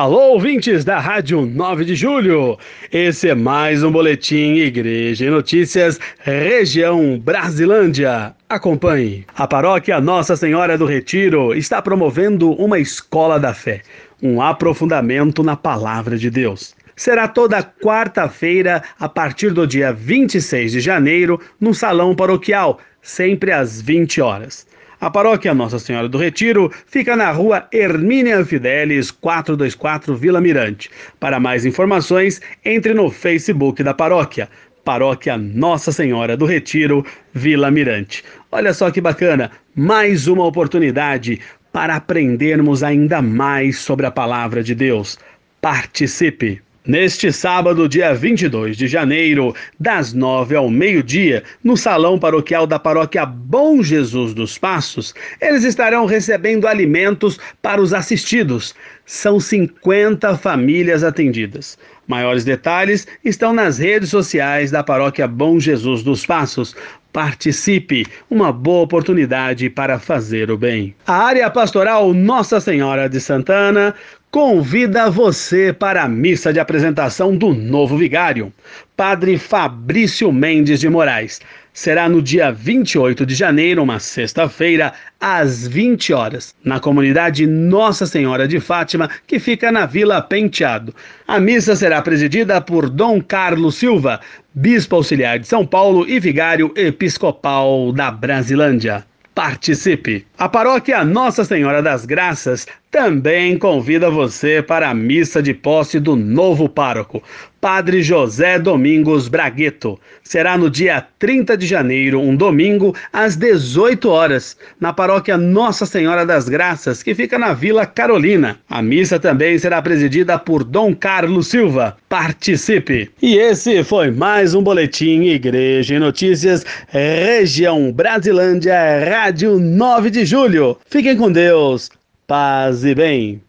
Alô, ouvintes da Rádio 9 de Julho. Esse é mais um boletim Igreja e Notícias, região Brasilândia. Acompanhe. A paróquia Nossa Senhora do Retiro está promovendo uma escola da fé, um aprofundamento na palavra de Deus. Será toda quarta-feira, a partir do dia 26 de janeiro, no salão paroquial, sempre às 20 horas. A paróquia Nossa Senhora do Retiro fica na rua Hermínia Fidelis, 424 Vila Mirante. Para mais informações, entre no Facebook da paróquia. Paróquia Nossa Senhora do Retiro, Vila Mirante. Olha só que bacana, mais uma oportunidade para aprendermos ainda mais sobre a palavra de Deus. Participe! Neste sábado, dia 22 de janeiro, das nove ao meio-dia, no Salão Paroquial da Paróquia Bom Jesus dos Passos, eles estarão recebendo alimentos para os assistidos. São 50 famílias atendidas. Maiores detalhes estão nas redes sociais da Paróquia Bom Jesus dos Passos. Participe, uma boa oportunidade para fazer o bem. A área pastoral Nossa Senhora de Santana convida você para a missa de apresentação do novo vigário, Padre Fabrício Mendes de Moraes. Será no dia 28 de janeiro, uma sexta-feira, às 20 horas, na comunidade Nossa Senhora de Fátima, que fica na Vila Penteado. A missa será presidida por Dom Carlos Silva, bispo auxiliar de São Paulo e vigário episcopal da Brasilândia. Participe! A paróquia Nossa Senhora das Graças também convida você para a missa de posse do novo pároco, Padre José Domingos Bragueto. Será no dia 30 de janeiro, um domingo, às 18 horas, na paróquia Nossa Senhora das Graças, que fica na Vila Carolina. A missa também será presidida por Dom Carlos Silva. Participe! E esse foi mais um boletim Igreja e Notícias, região Brasilândia, Rádio 9 de Julho. Fiquem com Deus paz e bem.